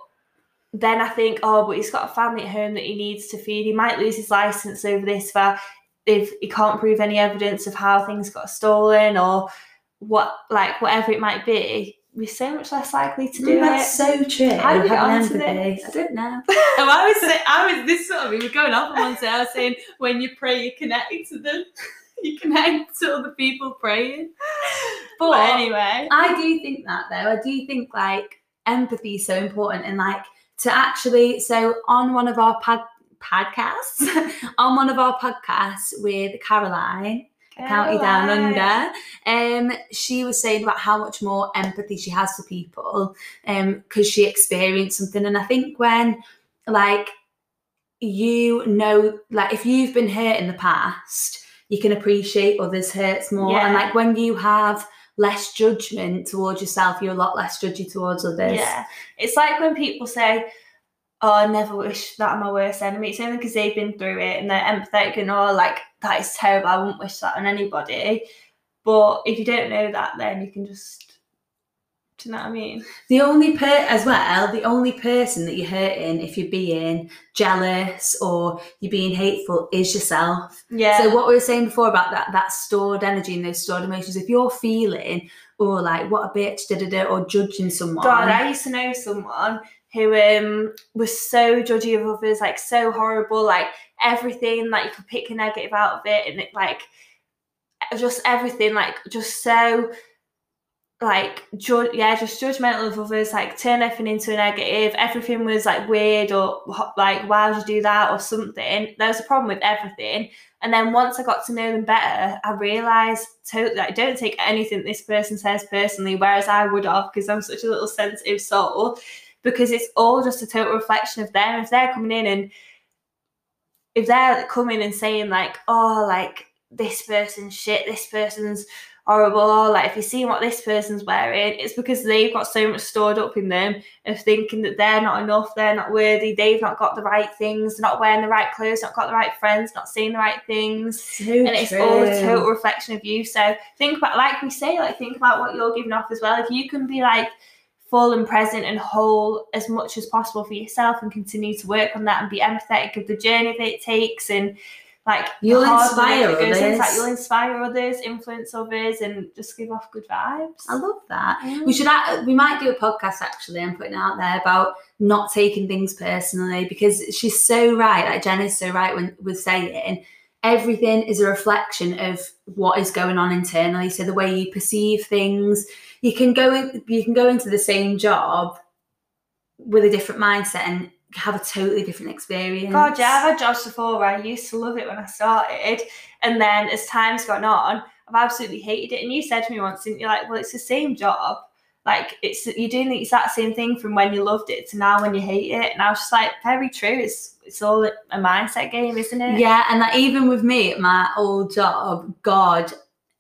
[SPEAKER 2] then I think, oh, but he's got a family at home that he needs to feed. He might lose his license over this for if he can't prove any evidence of how things got stolen or what, like whatever it might be. We're so much less likely to do
[SPEAKER 1] Mm, That's
[SPEAKER 2] it.
[SPEAKER 1] so true.
[SPEAKER 2] How do we get onto this?
[SPEAKER 1] I don't know.
[SPEAKER 2] Oh, I was saying, I was this sort of we were going off on one day. I was saying when you pray, you connect to them. You connect to other people praying. But,
[SPEAKER 1] But-
[SPEAKER 2] anyway,
[SPEAKER 1] I do think that though. I do think like empathy is so important. And like to actually so on one of our pod podcasts on one of our podcasts with Caroline County Down Under um she was saying about how much more empathy she has for people um because she experienced something. And I think when like you know like if you've been hurt in the past you can appreciate others hurts more. And like when you have less judgment towards yourself you're a lot less judgy towards others
[SPEAKER 2] Yeah, it's like when people say, "Oh, I never wish that on my worst enemy." It's only because they've been through it and they're empathetic and all like that is terrible. I wouldn't wish that on anybody. But if you don't know that, then you can just, do you know what I mean?
[SPEAKER 1] The only per as well, the only person that you're hurting if you're being jealous or you're being hateful is yourself.
[SPEAKER 2] Yeah.
[SPEAKER 1] So what we were saying before about that that stored energy and those stored emotions, if you're feeling or like what a bitch da da da or judging someone,
[SPEAKER 2] God, I used to know someone who um was so judgy of others, like so horrible, like everything, like you could pick a negative out of it, and it like just everything, like just so like ju- yeah, just judgmental of others, like turn everything into a negative. Everything was like weird or like why would you do that or something. There was a problem with everything. And then once I got to know them better, I realised totally I don't take anything this person says personally, whereas I would have because I'm such a little sensitive soul. Because it's all just a total reflection of them. If they're coming in and if they're coming and saying like, oh, like this person's shit, this person's horrible, like if you see what this person's wearing, it's because they've got so much stored up in them of thinking that they're not enough, they're not worthy, they've not got the right things, not wearing the right clothes, not got the right friends, not seeing the right things
[SPEAKER 1] so
[SPEAKER 2] and it's all a total reflection of you. So think about, like we say, like think about what you're giving off as well. If you can be like full and present and whole as much as possible for yourself and continue to work on that and be empathetic of the journey that it takes and like
[SPEAKER 1] You'll inspire
[SPEAKER 2] that goes into that,
[SPEAKER 1] others.
[SPEAKER 2] you'll inspire others, influence others, and just give off good vibes.
[SPEAKER 1] I love that.
[SPEAKER 2] Mm.
[SPEAKER 1] We should. We might do a podcast actually. I'm putting it out there about not taking things personally because she's so right. Like Jen is so right when with saying everything is a reflection of what is going on internally. So the way you perceive things, you can go in. You can go into the same job with a different mindset and have a totally different experience.
[SPEAKER 2] God, yeah, I've had jobs before where I used to love it when I started, and then as time's gone on, I've absolutely hated it. And you said to me once, didn't you? Like, well, it's the same job. Like, it's you're doing the exact same thing from when you loved it to now when you hate it. And I was just like, very true. It's it's all a mindset game, isn't it?
[SPEAKER 1] Yeah, and like even with me at my old job, God,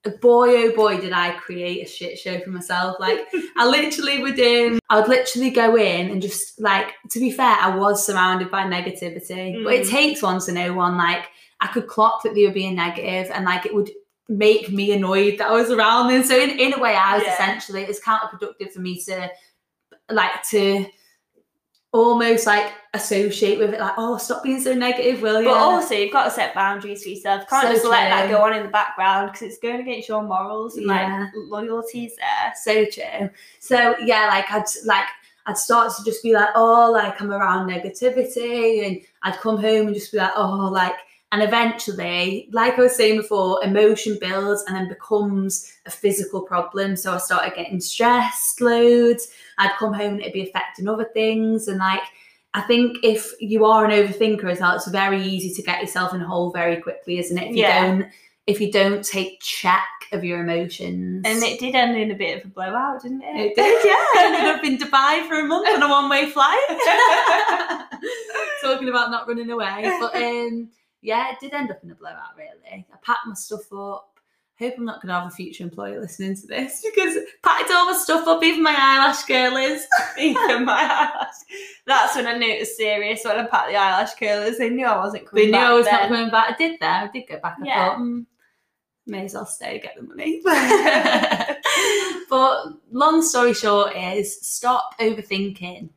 [SPEAKER 1] boy oh boy, did I create a shit show for myself. Like I literally would um, I would literally go in and just like to be fair, I was surrounded by negativity. But it
[SPEAKER 2] Mm.
[SPEAKER 1] takes one to know one. Like I could clock that they were being negative and like it would make me annoyed that I was around them. So in, in a way I was
[SPEAKER 2] Yeah.
[SPEAKER 1] essentially it's counterproductive for me to like to almost like associate with it like oh stop being so negative will you
[SPEAKER 2] But also, you've got to set boundaries for yourself. Can't
[SPEAKER 1] So
[SPEAKER 2] just let that go on in the background because it's going against your morals and
[SPEAKER 1] Yeah.
[SPEAKER 2] like loyalties there.
[SPEAKER 1] so true. So yeah, like I'd like I'd start to just be like, oh, like I'm around negativity, and I'd come home and just be like, oh, like, and eventually, like I was saying before, emotion builds and then becomes a physical problem. So I started getting stressed loads. I'd come home and it'd be affecting other things, and like. I think if you are an overthinker as well, it's very easy to get yourself in a hole very quickly, isn't it? If you
[SPEAKER 2] Yeah.
[SPEAKER 1] don't if you don't take check of your emotions.
[SPEAKER 2] And it did end in a bit of a blowout, didn't it?
[SPEAKER 1] It did, yeah. I ended up in Dubai for a month on a one way flight. Talking about not running away. But um, yeah, it did end up in a blowout. Really, I packed my stuff up. Hope I'm not going to have a future employer listening to this because packed all my stuff up, even my eyelash curlers.
[SPEAKER 2] Even my eyelash. That's when I knew it was serious. When I packed the eyelash curlers, they knew I wasn't coming
[SPEAKER 1] They knew
[SPEAKER 2] back
[SPEAKER 1] I was
[SPEAKER 2] then.
[SPEAKER 1] not coming back. I did there. I did go back. I
[SPEAKER 2] Yeah.
[SPEAKER 1] thought, mm, may as well stay, get the money. but long story short is stop overthinking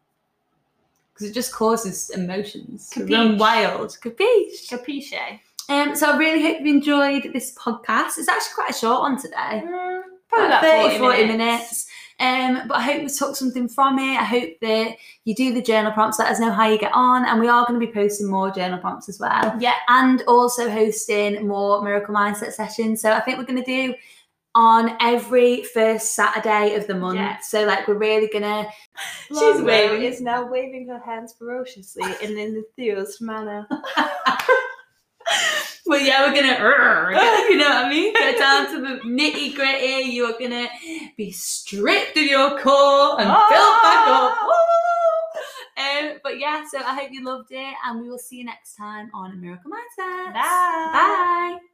[SPEAKER 1] because it just causes emotions to run
[SPEAKER 2] Capiche.
[SPEAKER 1] wild. Capiche?
[SPEAKER 2] Capisce?
[SPEAKER 1] Um, so I really hope you enjoyed this podcast. It's actually quite a short one today.
[SPEAKER 2] Mm, probably
[SPEAKER 1] About
[SPEAKER 2] about
[SPEAKER 1] 30, 40 minutes. Um, but I hope you took something from it. I hope that you do the journal prompts, let us know how you get on. And we are going to be posting more journal prompts as well.
[SPEAKER 2] Yeah.
[SPEAKER 1] And also hosting more miracle mindset sessions. So I think we're going to do on every first Saturday of the month.
[SPEAKER 2] Yeah.
[SPEAKER 1] So like we're really gonna
[SPEAKER 2] She's waving, is now waving her hands ferociously in an enthused manner.
[SPEAKER 1] Well, yeah, we're gonna, you know what I mean? Get down to the nitty gritty. You are gonna be stripped of your core and built back up. Um, but yeah, so I hope you loved it, and we will see you next time on Miracle Mindset.
[SPEAKER 2] Bye.
[SPEAKER 1] Bye.